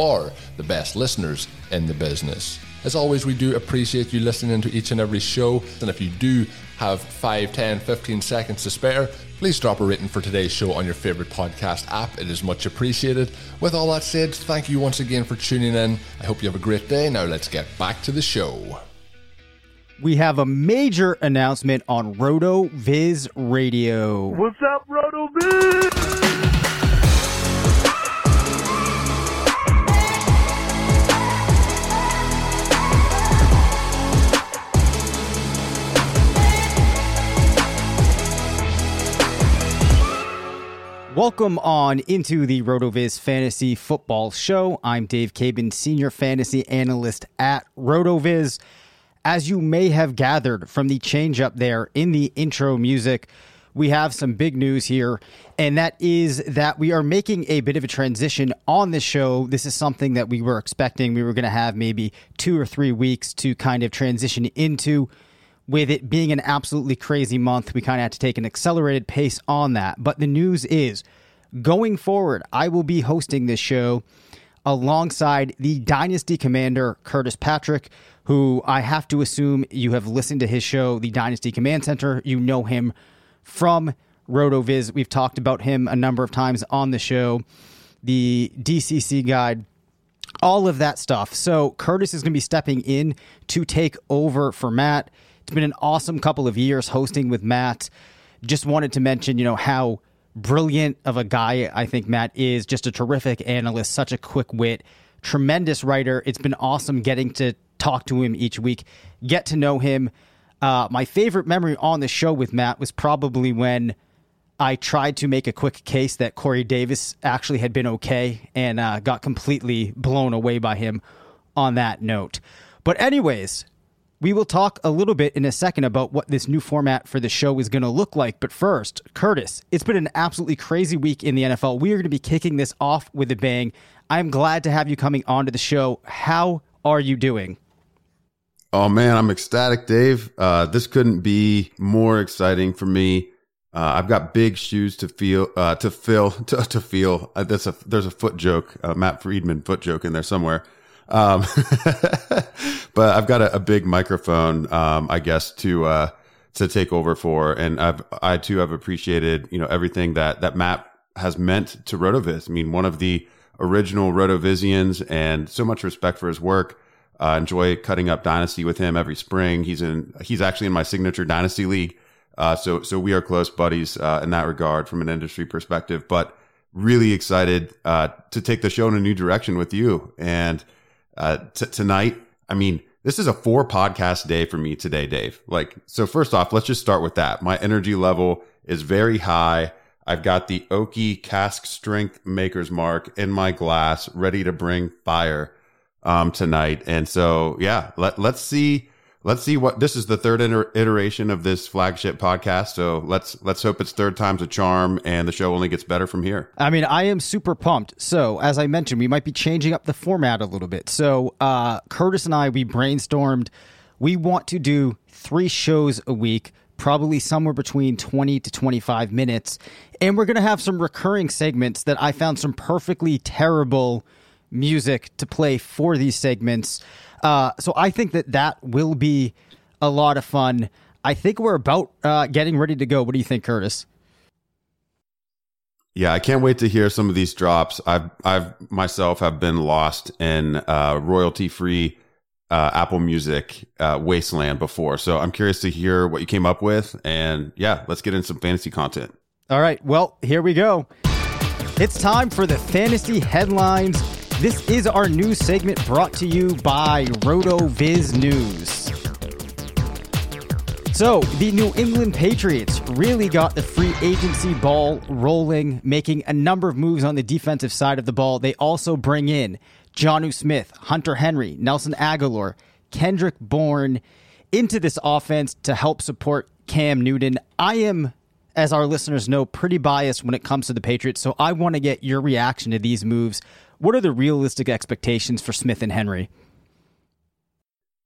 for the best listeners in the business. As always, we do appreciate you listening to each and every show. And if you do have 5, 10, 15 seconds to spare, please drop a rating for today's show on your favorite podcast app. It is much appreciated. With all that said, thank you once again for tuning in. I hope you have a great day. Now let's get back to the show. We have a major announcement on RotoViz Radio. What's up, Roto Viz? Welcome on into the RotoViz Fantasy Football Show. I'm Dave Caban, Senior Fantasy Analyst at RotoViz. As you may have gathered from the change up there in the intro music, we have some big news here, and that is that we are making a bit of a transition on the show. This is something that we were expecting. We were going to have maybe two or three weeks to kind of transition into with it being an absolutely crazy month, we kind of had to take an accelerated pace on that. But the news is going forward, I will be hosting this show alongside the Dynasty Commander, Curtis Patrick, who I have to assume you have listened to his show, The Dynasty Command Center. You know him from RotoViz. We've talked about him a number of times on the show, the DCC guide all of that stuff. So Curtis is going to be stepping in to take over for Matt. It's been an awesome couple of years hosting with Matt. Just wanted to mention, you know, how brilliant of a guy I think Matt is. Just a terrific analyst, such a quick wit, tremendous writer. It's been awesome getting to talk to him each week, get to know him. Uh, my favorite memory on the show with Matt was probably when I tried to make a quick case that Corey Davis actually had been okay and uh, got completely blown away by him on that note. But, anyways, we will talk a little bit in a second about what this new format for the show is going to look like. But first, Curtis, it's been an absolutely crazy week in the NFL. We are going to be kicking this off with a bang. I'm glad to have you coming onto the show. How are you doing? Oh man, I'm ecstatic, Dave. Uh, this couldn't be more exciting for me. Uh, I've got big shoes to feel, uh, to fill, to, to feel. Uh, there's a there's a foot joke, uh, Matt Friedman foot joke in there somewhere. Um, but I've got a, a big microphone, um, I guess, to, uh, to take over for. And I've, I too have appreciated, you know, everything that, that Matt has meant to Rotoviz. I mean, one of the original Rotovizians and so much respect for his work. Uh, enjoy cutting up Dynasty with him every spring. He's in, he's actually in my signature Dynasty league. Uh, so, so we are close buddies, uh, in that regard from an industry perspective, but really excited, uh, to take the show in a new direction with you. And, uh, t- tonight, I mean, this is a four podcast day for me today, Dave. Like, so first off, let's just start with that. My energy level is very high. I've got the Oki cask strength maker's mark in my glass, ready to bring fire um, tonight. And so, yeah, let, let's see let's see what this is the third iteration of this flagship podcast so let's let's hope it's third time's a charm and the show only gets better from here. I mean i am super pumped. So as i mentioned we might be changing up the format a little bit. So uh, curtis and i we brainstormed. We want to do three shows a week probably somewhere between 20 to 25 minutes. And we're going to have some recurring segments that i found some perfectly terrible music to play for these segments uh, so I think that that will be a lot of fun. I think we're about uh, getting ready to go. What do you think, Curtis? Yeah, I can't wait to hear some of these drops. I've I've myself have been lost in uh, royalty free uh, Apple Music uh, wasteland before, so I'm curious to hear what you came up with. And yeah, let's get in some fantasy content. All right, well here we go. It's time for the fantasy headlines this is our news segment brought to you by RotoViz News. So, the New England Patriots really got the free agency ball rolling, making a number of moves on the defensive side of the ball. They also bring in Jonnu Smith, Hunter Henry, Nelson Agholor, Kendrick Bourne into this offense to help support Cam Newton. I am, as our listeners know, pretty biased when it comes to the Patriots, so I want to get your reaction to these moves. What are the realistic expectations for Smith and Henry?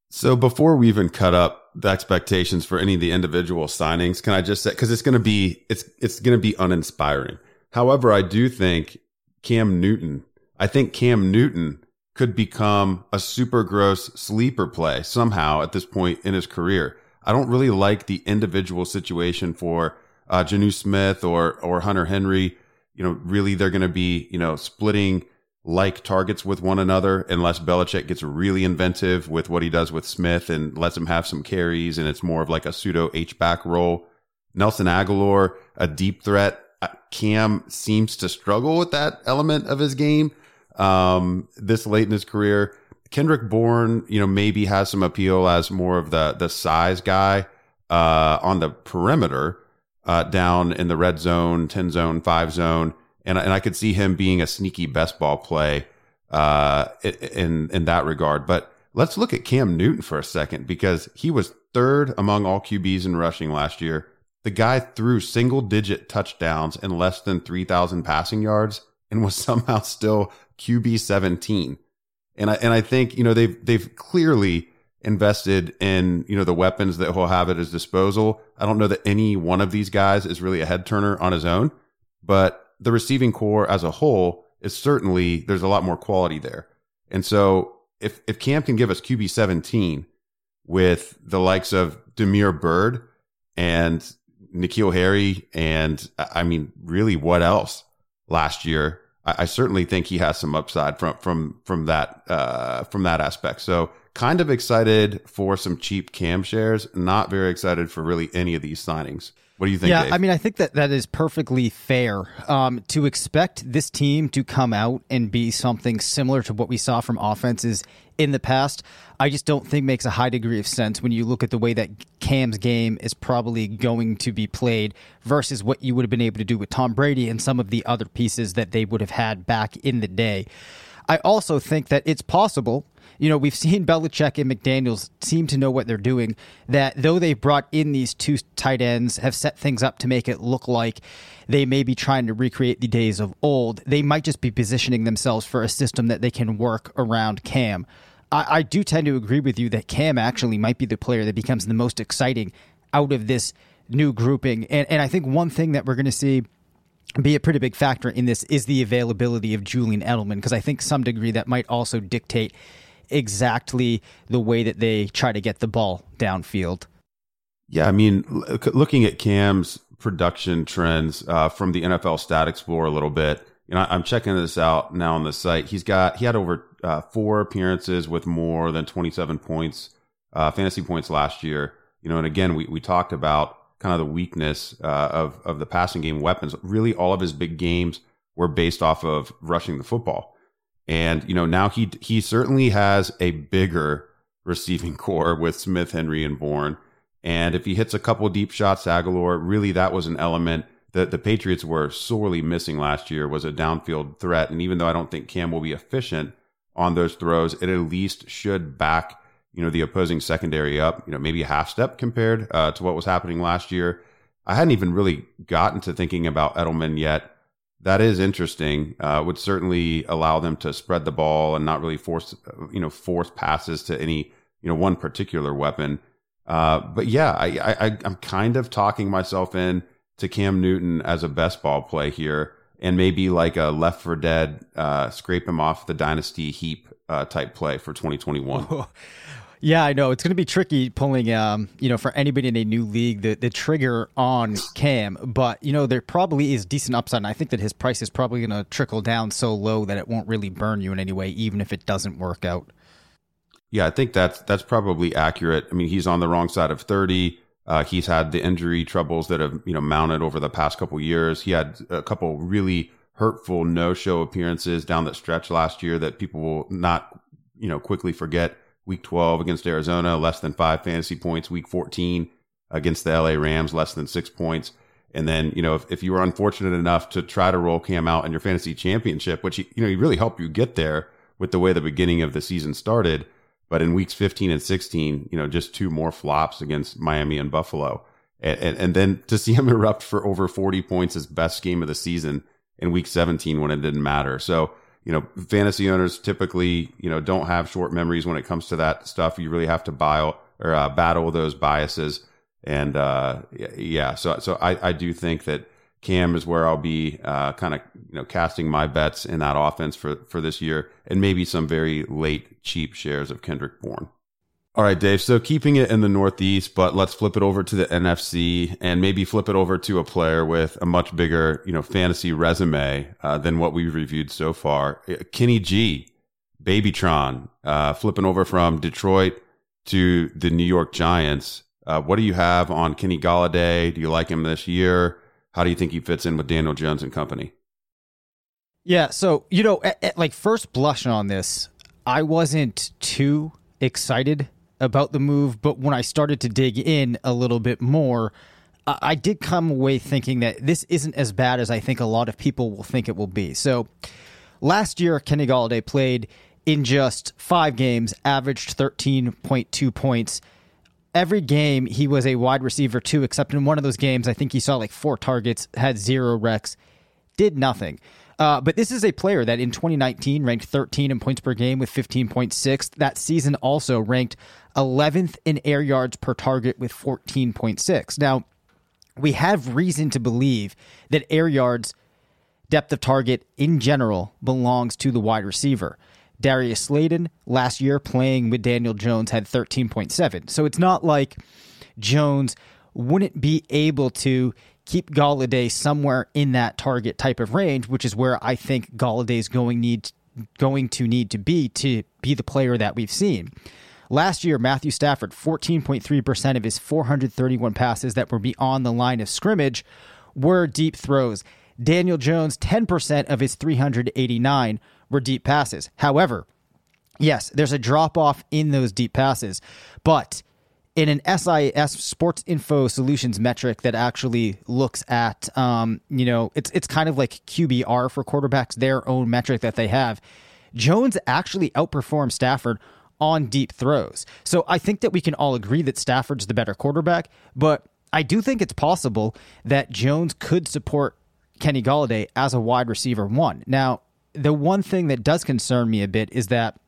So before we even cut up the expectations for any of the individual signings, can I just say because it's going to be it's it's going to be uninspiring. However, I do think Cam Newton. I think Cam Newton could become a super gross sleeper play somehow at this point in his career. I don't really like the individual situation for uh, Jonnu Smith or or Hunter Henry. You know, really, they're going to be you know splitting like targets with one another unless Belichick gets really inventive with what he does with Smith and lets him have some carries and it's more of like a pseudo H back role. Nelson Agholor, a deep threat. Uh, Cam seems to struggle with that element of his game um, this late in his career. Kendrick Bourne, you know, maybe has some appeal as more of the the size guy uh, on the perimeter uh, down in the red zone, ten zone, five zone and and I could see him being a sneaky best ball play uh, in in that regard. But let's look at Cam Newton for a second because he was third among all QBs in rushing last year. The guy threw single digit touchdowns and less than 3,000 passing yards and was somehow still QB 17. And I, and I think, you know, they've, they've clearly invested in, you know, the weapons that he'll have at his disposal. I don't know that any one of these guys is really a head turner on his own, but the receiving corps as a whole is certainly there's a lot more quality there. And so if if Cam can give us QB 17 with the likes of Damiere Byrd and N'Keal Harry and I mean really what else last year, I, I, certainly think he has some upside from from from that uh, from that aspect. So kind of excited for some cheap Cam shares, not very excited for really any of these signings. What do you think? Yeah, Dave? I mean, I think that that is perfectly fair. Um, to expect this team to come out and be something similar to what we saw from offenses in the past, I just don't think makes a high degree of sense when you look at the way that Cam's game is probably going to be played versus what you would have been able to do with Tom Brady and some of the other pieces that they would have had back in the day. I also think that it's possible you know, we've seen Belichick and McDaniels seem to know what they're doing. That though they've brought in these two tight ends, have set things up to make it look like they may be trying to recreate the days of old, they might just be positioning themselves for a system that they can work around Cam. I, I do tend to agree with you that Cam actually might be the player that becomes the most exciting out of this new grouping. And, and I think one thing that we're going to see be a pretty big factor in this is the availability of Julian Edelman, because I think some degree that might also dictate exactly the way that they try to get the ball downfield. Yeah, I mean, looking at Cam's production trends uh, from the NFL Stat Explorer a little bit, you know, I'm checking this out now on the site. He's got he had over uh, four appearances with more than 27 points, uh, fantasy points last year. You know, and again, we we talked about kind of the weakness uh, of of the passing game weapons. Really, all of his big games were based off of rushing the football. And, you know, now he, he certainly has a bigger receiving corps with Smith, Henry, and Bourne. And if he hits a couple deep shots, Agholor, really that was an element that the Patriots were sorely missing last year was a downfield threat. And even though I don't think Cam will be efficient on those throws, it at least should back, you know, the opposing secondary up, you know, maybe a half step compared uh, to what was happening last year. I hadn't even really gotten to thinking about Edelman yet that is interesting. Uh, would certainly allow them to spread the ball and not really force, you know, force passes to any, you know, one particular weapon. Uh, but yeah, I, I, I'm kind of talking myself in to Cam Newton as a best ball play here, and maybe like a left for dead, uh, scrape him off the dynasty heap uh, type play for 2021. Yeah, I know it's going to be tricky pulling, um, you know, for anybody in a new league the, the trigger on Cam. But you know, there probably is decent upside, and I think that his price is probably going to trickle down so low that it won't really burn you in any way, even if it doesn't work out. Yeah, I think that's that's probably accurate. I mean, he's on the wrong side of thirty. Uh, he's had the injury troubles that have you know mounted over the past couple years. He had a couple really hurtful no show appearances down that stretch last year that people will not you know quickly forget week 12 against Arizona, less than five fantasy points. Week 14 against the LA Rams, less than six points. And then, you know, if, if you were unfortunate enough to try to roll Cam out in your fantasy championship, which, you know, he really helped you get there with the way the beginning of the season started. But in weeks 15 and 16, you know, just two more flops against Miami and Buffalo. And, and, and then to see him erupt for over 40 points, his best game of the season in week 17 when it didn't matter. So, you know, fantasy owners typically, you know, don't have short memories when it comes to that stuff. You really have to buy or uh, battle those biases. And uh, yeah, so so I, I do think that Cam is where I'll be uh, kind of you know casting my bets in that offense for for this year, and maybe some very late cheap shares of Kendrick Bourne. All right, Dave. So keeping it in the Northeast, but let's flip it over to the NFC and maybe flip it over to a player with a much bigger, you know, fantasy resume uh, than what we've reviewed so far. Uh, Kenny G, Babytron, uh, flipping over from Detroit to the New York Giants. Uh, what do you have on Kenny Golladay? Do you like him this year? How do you think he fits in with Daniel Jones and company? Yeah, so you know, at, at like first blush on this, I wasn't too excited about the move, but when I started to dig in a little bit more, I, did come away thinking that this isn't as bad as I think a lot of people will think it will be. So last year, Kenny Golladay played in just five games, averaged 13.2 points. Every game, he was a wide receiver too, except in one of those games, I think he saw like four targets, had zero recs, did nothing. Uh, but this is a player that in 2019 ranked 13 in points per game with 15.6. That season also ranked 11th in air yards per target with 14.6. Now, we have reason to believe that air yards depth of target in general belongs to the wide receiver. Darius Slayton last year playing with Daniel Jones had 13.7. So it's not like Jones wouldn't be able to keep Golladay somewhere in that target type of range, which is where I think Golladay is going need going to need to be to be the player that we've seen. Last year, Matthew Stafford, 14.3% of his 431 passes that were beyond the line of scrimmage were deep throws. Daniel Jones, 10% of his 389 were deep passes. However, yes, there's a drop off in those deep passes, but in an SIS Sports Info Solutions metric that actually looks at, um, you know, it's it's kind of like QBR for quarterbacks, their own metric that they have. Jones actually outperformed Stafford on deep throws. So I think that we can all agree that Stafford's the better quarterback, but I do think it's possible that Jones could support Kenny Golladay as a wide receiver one. Now, the one thing that does concern me a bit is that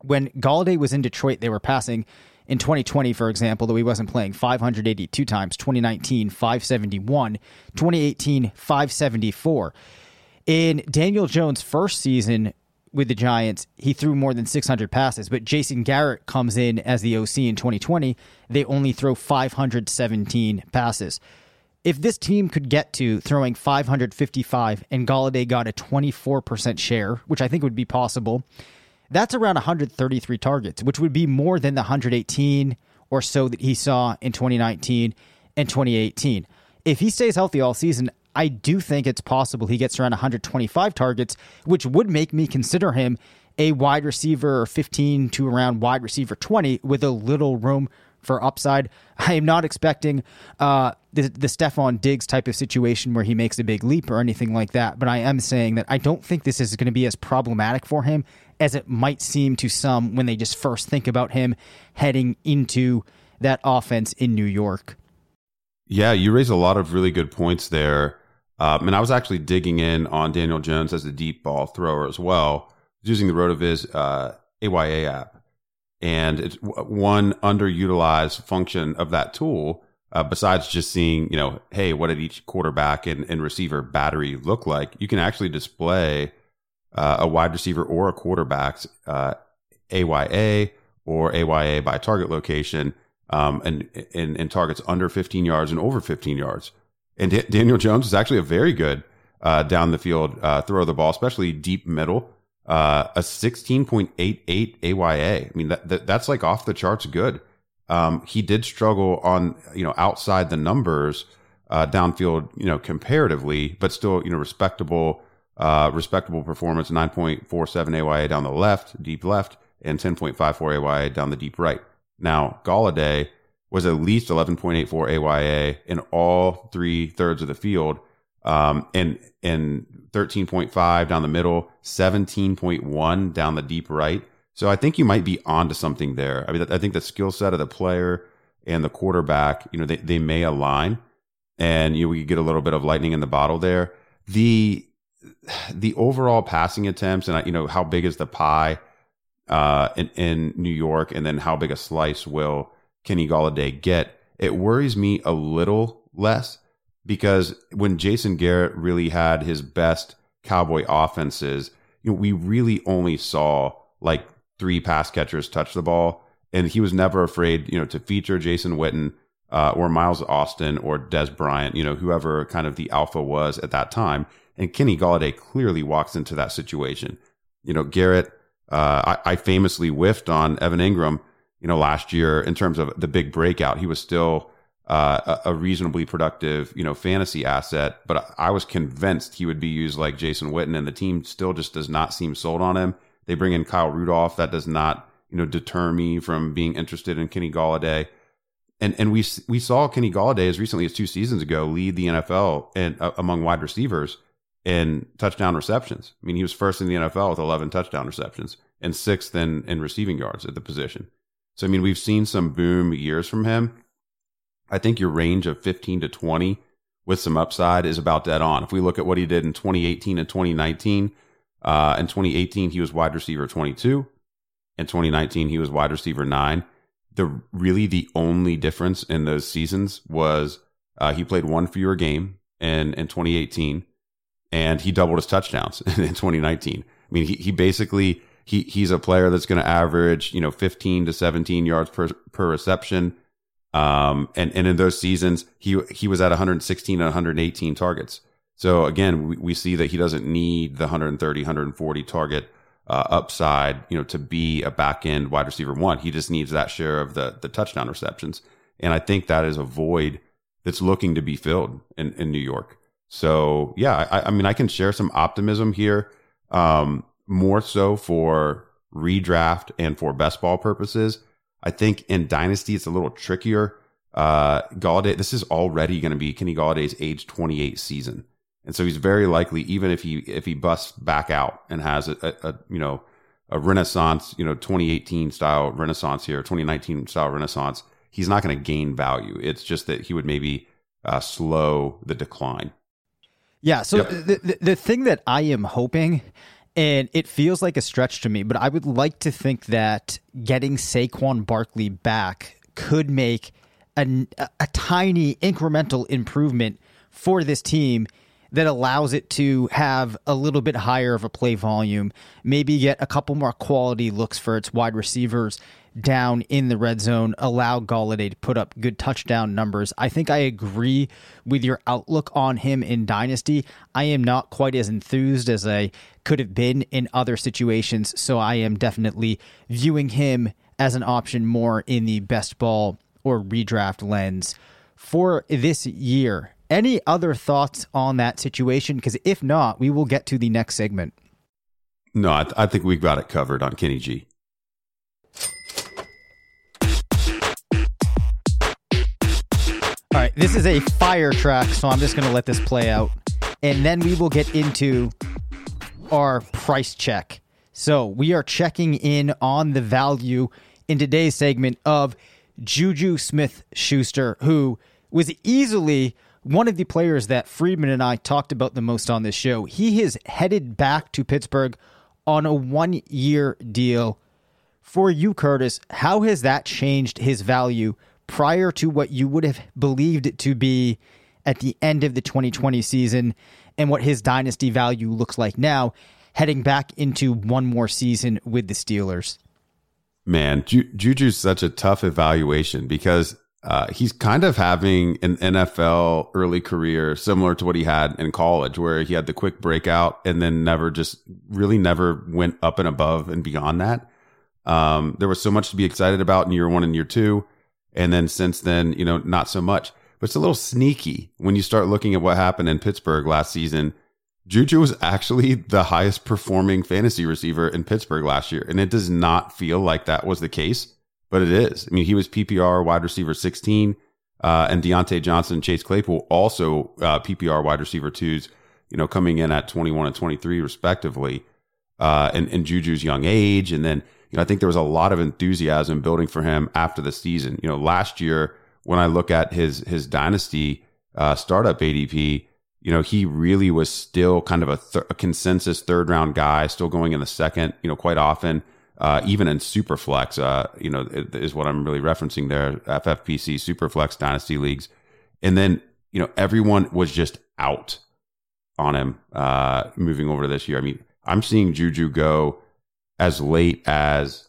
when Golladay was in Detroit, they were passing in 2020, for example, though he wasn't playing 582 times, 2019, 571, 2018, 574. In Daniel Jones' first season with the Giants, he threw more than 600 passes, but Jason Garrett comes in as the OC in 2020. They only throw 517 passes. If this team could get to throwing 555 and Golladay got a 24% share, which I think would be possible, that's around 133 targets, which would be more than the 118 or so that he saw in 2019 and 2018. If he stays healthy all season, I do think it's possible he gets around 125 targets, which would make me consider him a wide receiver 15 to around wide receiver 20 with a little room for upside. I am not expecting uh, the, the Stefon Diggs type of situation where he makes a big leap or anything like that, but I am saying that I don't think this is going to be as problematic for him as it might seem to some when they just first think about him heading into that offense in New York. Yeah, you raise a lot of really good points there. Um, and I was actually digging in on Daniel Jones as a deep ball thrower as well, using the RotoViz uh, AYA app. And it's one underutilized function of that tool, uh, besides just seeing, you know, hey, what did each quarterback and, and receiver battery look like? You can actually display uh, a wide receiver or a quarterback's uh, AYA or AYA by target location um, and, and, and targets under 15 yards and over 15 yards. And D- Daniel Jones is actually a very good uh, down the field uh, throw of the ball, especially deep middle. Uh, a 16.88 AYA. I mean, that, that, that's like off the charts good. Um, he did struggle on, you know, outside the numbers, uh, downfield, you know, comparatively, but still, you know, respectable uh, respectable performance, 9.47 AYA down the left, deep left, and 10.54 AYA down the deep right. Now, Golladay, was at least 11.84 AYA in all three thirds of the field, um, and and 13.5 down the middle, 17.1 down the deep right. So I think you might be onto something there. I mean, I think the skill set of the player and the quarterback, you know, they, they may align, and you know, we get a little bit of lightning in the bottle there. The the overall passing attempts and you know how big is the pie uh, in, in New York, and then how big a slice will Kenny Golladay get? It worries me a little less because when Jason Garrett really had his best Cowboy offenses, you know, we really only saw like three pass catchers touch the ball, and he was never afraid, you know, to feature Jason Witten uh, or Miles Austin or Dez Bryant, you know, whoever kind of the alpha was at that time. And Kenny Golladay clearly walks into that situation. You know, Garrett, uh, I, I famously whiffed on Evan Engram, you know, last year in terms of the big breakout. He was still uh, a, reasonably productive, you know, fantasy asset, but I was convinced he would be used like Jason Witten, and the team still just does not seem sold on him. They bring in Kyle Rudolph. That does not, you know, deter me from being interested in Kenny Golladay. And and we we saw Kenny Golladay as recently as two seasons ago lead the NFL and uh, among wide receivers in touchdown receptions. I mean, he was first in the NFL with 11 touchdown receptions and sixth in, in receiving yards at the position. So, I mean, we've seen some boom years from him. I think your range of 15 to 20 with some upside is about dead on. If we look at what he did in 2018 and 2019, uh, in 2018, he was wide receiver 22. In 2019, he was wide receiver nine. The really the only difference in those seasons was uh, he played one fewer game in, in 2018 and he doubled his touchdowns in 2019. I mean, he, he basically he he's a player that's going to average you know 15 to 17 yards per per reception. Um, and and in those seasons, he he was at 116 and 118 targets. So again, we, we see that he doesn't need the 130, 140 target uh, upside, you know, to be a back end wide receiver one. He just needs that share of the the touchdown receptions, and I think that is a void that's looking to be filled in in New York. So yeah, I, I mean, I can share some optimism here, um, more so for redraft and for best ball purposes. I think in dynasty it's a little trickier. Uh, Golladay, this is already going to be Kenny Golladay's age 28 season, and so he's very likely, even if he if he busts back out and has a, a, a you know a renaissance, you know 2018 style renaissance here, 2019 style renaissance, he's not going to gain value. It's just that he would maybe uh, slow the decline. Yeah. So yep. the, the, the thing that I am hoping, and it feels like a stretch to me, but I would like to think that getting Saquon Barkley back could make a, a tiny incremental improvement for this team that allows it to have a little bit higher of a play volume, maybe get a couple more quality looks for its wide receivers down in the red zone, allow Golladay to put up good touchdown numbers. I think I agree with your outlook on him in Dynasty. I am not quite as enthused as I could have been in other situations, so I am definitely viewing him as an option more in the best ball or redraft lens for this year. Any other thoughts on that situation? Because if not, we will get to the next segment. No, I, th- I think we've got it covered on Kenny G. All right, this is a fire track, so I'm just going to let this play out. And then we will get into our price check. So we are checking in on the value in today's segment of Juju Smith Schuster, who was easily one of the players that Friedman and I talked about the most on this show. He has headed back to Pittsburgh on a one year deal. For you, Curtis, how has that changed his value prior to what you would have believed it to be at the end of the 2020 season and what his dynasty value looks like now, heading back into one more season with the Steelers? Man, Ju- Juju's such a tough evaluation because uh, he's kind of having an NFL early career similar to what he had in college, where he had the quick breakout and then never just really never went up and above and beyond that. Um, there was so much to be excited about in year one and year two. And then since then, you know, not so much. But it's a little sneaky when you start looking at what happened in Pittsburgh last season. Juju was actually the highest performing fantasy receiver in Pittsburgh last year. And it does not feel like that was the case but it is. I mean, he was PPR wide receiver 16, uh, and Diontae Johnson, Chase Claypool also uh, PPR wide receiver twos, you know, coming in at 21 and 23 respectively, uh, and, and Juju's young age. And then, you know, I think there was a lot of enthusiasm building for him after the season. You know, last year, when I look at his, his dynasty uh, startup ADP, you know, he really was still kind of a, th- a, consensus third round guy, still going in the second, you know, quite often, uh, even in Superflex, uh, you know, is what I'm really referencing there, FFPC, Superflex Dynasty Leagues. And then, you know, everyone was just out on him uh, moving over to this year. I mean, I'm seeing Juju go as late as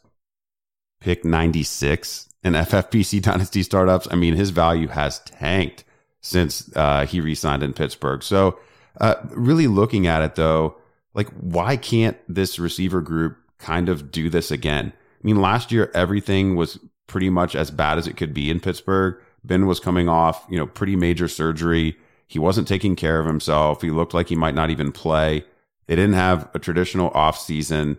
pick 96 in FFPC Dynasty startups. I mean, his value has tanked since uh, he re-signed in Pittsburgh. So, uh, really looking at it though, like why can't this receiver group kind of do this again? I mean, last year everything was pretty much as bad as it could be in Pittsburgh. Ben was coming off, you know, pretty major surgery. He wasn't taking care of himself. He looked like he might not even play. They didn't have a traditional off season.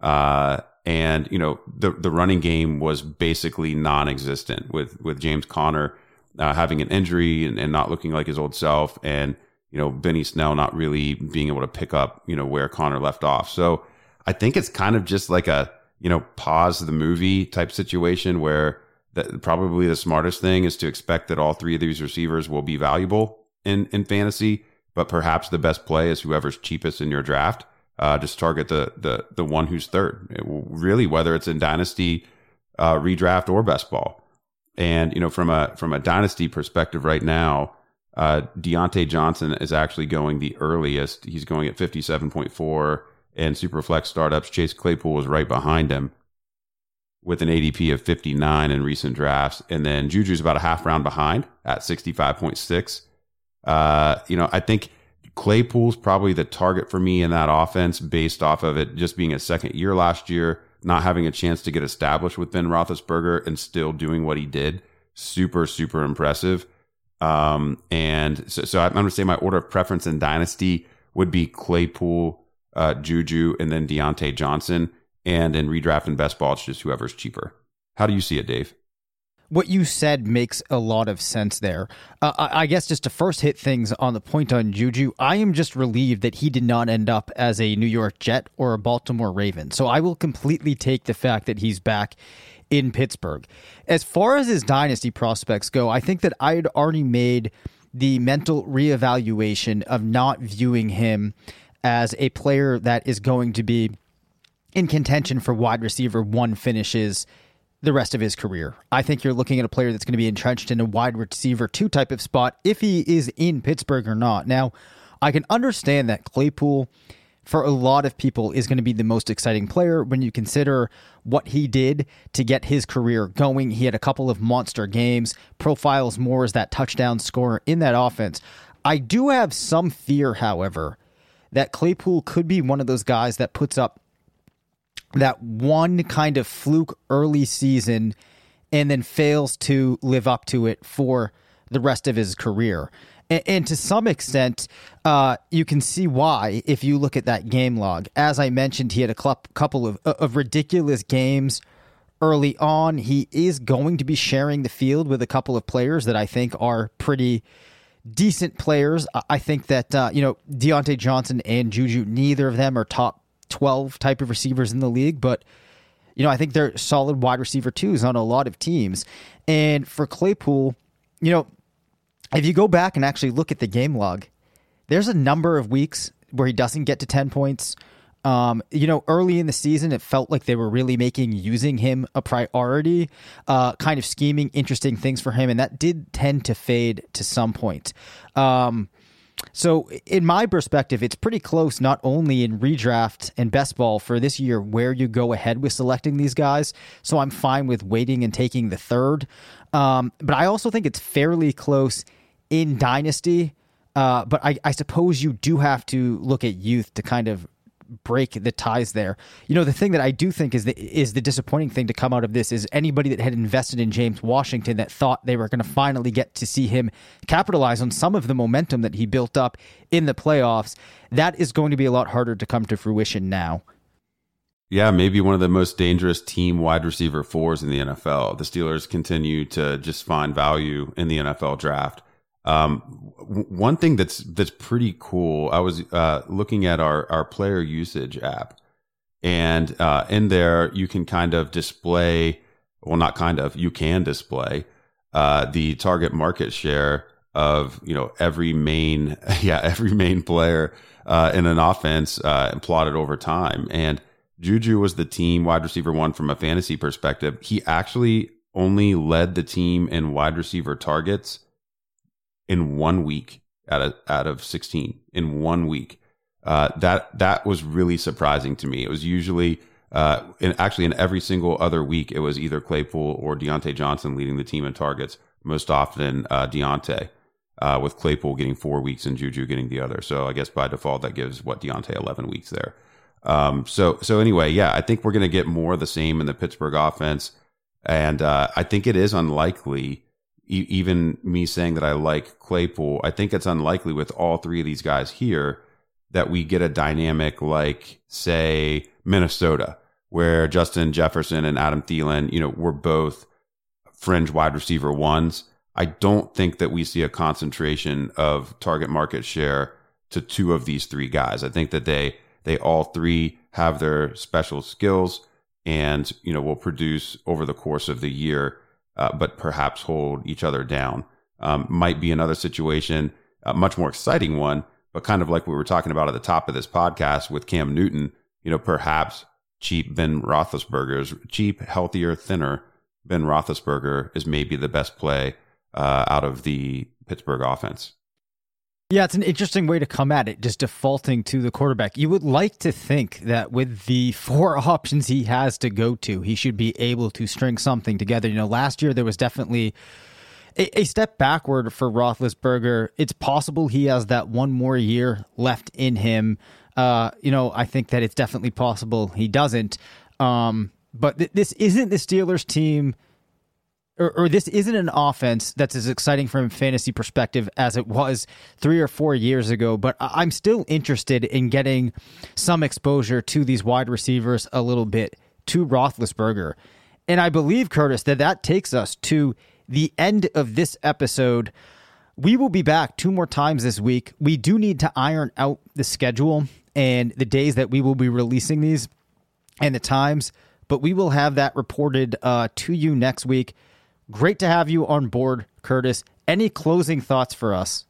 Uh, and you know the the running game was basically non-existent with with James Conner uh, having an injury and, and, not looking like his old self, and you know Benny Snell not really being able to pick up you know where Conner left off. So I think it's kind of just like a you know pause the movie type situation where that probably the smartest thing is to expect that all three of these receivers will be valuable in in fantasy, but perhaps the best play is whoever's cheapest in your draft. Uh, just target the the the one who's third. really, whether it's in dynasty, uh, redraft, or best ball. And you know, from a from a dynasty perspective, right now, uh, Diontae Johnson is actually going the earliest. He's going at fifty seven point four, and Superflex startups. Chase Claypool is right behind him with an ADP of fifty nine in recent drafts, and then Juju's about a half round behind at sixty five point six. Uh, you know, I think Claypool's probably the target for me in that offense based off of it just being a second year last year not having a chance to get established with Ben Roethlisberger and still doing what he did, super super impressive. Um, and so, so I'm going to say my order of preference in dynasty would be Claypool, uh, Juju, and then Diontae Johnson. And in redraft and best ball, it's just whoever's cheaper. How do you see it, Dave? what you said makes a lot of sense there. Uh, I, I guess just to first hit things on the point on Juju, I am just relieved that he did not end up as a New York Jet or a Baltimore Raven. So I will completely take the fact that he's back in Pittsburgh. As far as his dynasty prospects go, I think that I had already made the mental reevaluation of not viewing him as a player that is going to be in contention for wide receiver one finishes the rest of his career. I think you're looking at a player that's going to be entrenched in a wide receiver two type of spot if he is in Pittsburgh or not. Now, I can understand that Claypool, for a lot of people, is going to be the most exciting player when you consider what he did to get his career going. He had a couple of monster games, profiles more as that touchdown scorer in that offense. I do have some fear, however, that Claypool could be one of those guys that puts up that one kind of fluke early season and then fails to live up to it for the rest of his career. And, and to some extent, uh, you can see why if you look at that game log. As I mentioned, he had a cl- couple of, of ridiculous games early on. He is going to be sharing the field with a couple of players that I think are pretty decent players. I think that, uh, you know, Diontae Johnson and Juju, neither of them are top 12 type of receivers in the league, but you know, I think they're solid wide receiver twos on a lot of teams. And for Claypool, you know, if you go back and actually look at the game log, there's a number of weeks where he doesn't get to 10 points. Um, you know, early in the season, it felt like they were really making using him a priority, uh, kind of scheming interesting things for him, and that did tend to fade to some point. Um, so, in my perspective, it's pretty close, not only in redraft and best ball for this year, where you go ahead with selecting these guys. So, I'm fine with waiting and taking the third. Um, but I also think it's fairly close in dynasty. Uh, but I, I suppose you do have to look at youth to kind of break the ties there. You know, the thing that I do think is the is the disappointing thing to come out of this is anybody that had invested in James Washington that thought they were going to finally get to see him capitalize on some of the momentum that he built up in the playoffs, that is going to be a lot harder to come to fruition now. yeah, maybe one of the most dangerous team wide receiver fours in the NFL. The Steelers continue to just find value in the NFL draft. Um, one thing that's that's pretty cool. I was uh, looking at our our player usage app, and uh, in there you can kind of display. Well, not kind of. You can display uh, the target market share of you know every main yeah every main player uh, in an offense uh, plotted over time. And Juju was the team wide receiver one from a fantasy perspective. He actually only led the team in wide receiver targets in one week out of out of 16 in one week. Uh, that that was really surprising to me. It was usually uh, in actually in every single other week, it was either Claypool or Diontae Johnson leading the team in targets. Most often, uh, Diontae, uh, with Claypool getting four weeks and Juju getting the other. So I guess by default, that gives what Diontae eleven weeks there. Um, so so anyway, yeah, I think we're going to get more of the same in the Pittsburgh offense, and uh, I think it is unlikely even me saying that I like Claypool, I think it's unlikely with all three of these guys here that we get a dynamic like, say, Minnesota, where Justin Jefferson and Adam Thielen, you know, were both fringe wide receiver ones. I don't think that we see a concentration of target market share to two of these three guys. I think that they they all three have their special skills and you know will produce over the course of the year uh, but perhaps hold each other down. Um, might be another situation, a much more exciting one, but kind of like we were talking about at the top of this podcast with Cam Newton. You know, perhaps cheap Ben Roethlisberger's cheap, healthier, thinner Ben Roethlisberger is maybe the best play uh, out of the Pittsburgh offense. Yeah, it's an interesting way to come at it, just defaulting to the quarterback. You would like to think that with the four options he has to go to, he should be able to string something together. You know, last year there was definitely a, a step backward for Roethlisberger. It's possible he has that one more year left in him. Uh, you know, I think that it's definitely possible he doesn't. Um, but th- this isn't the Steelers team or, or, this isn't an offense that's as exciting from a fantasy perspective as it was three or four years ago. But I'm still interested in getting some exposure to these wide receivers a little bit to Roethlisberger. And I believe, Curtis, that that takes us to the end of this episode. We will be back two more times this week. We do need to iron out the schedule and the days that we will be releasing these and the times, but we will have that reported uh, to you next week. Great to have you on board, Curtis. Any closing thoughts for us?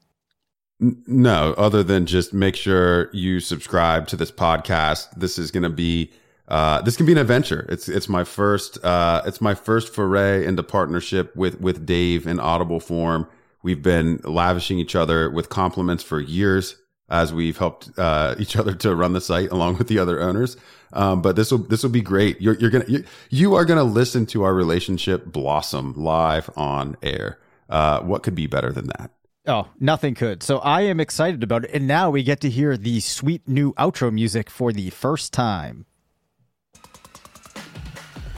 No, other than just make sure you subscribe to this podcast. This is going to be uh, this can be an adventure. It's it's my first uh, it's my first foray into partnership with with Dave in Audible form. We've been lavishing each other with compliments for years as we've helped uh, each other to run the site along with the other owners. Um, but this will this will be great. You're, you're gonna you, you, are gonna listen to our relationship blossom live on air. Uh, what could be better than that? Oh, nothing could. So I am excited about it, and now we get to hear the sweet new outro music for the first time.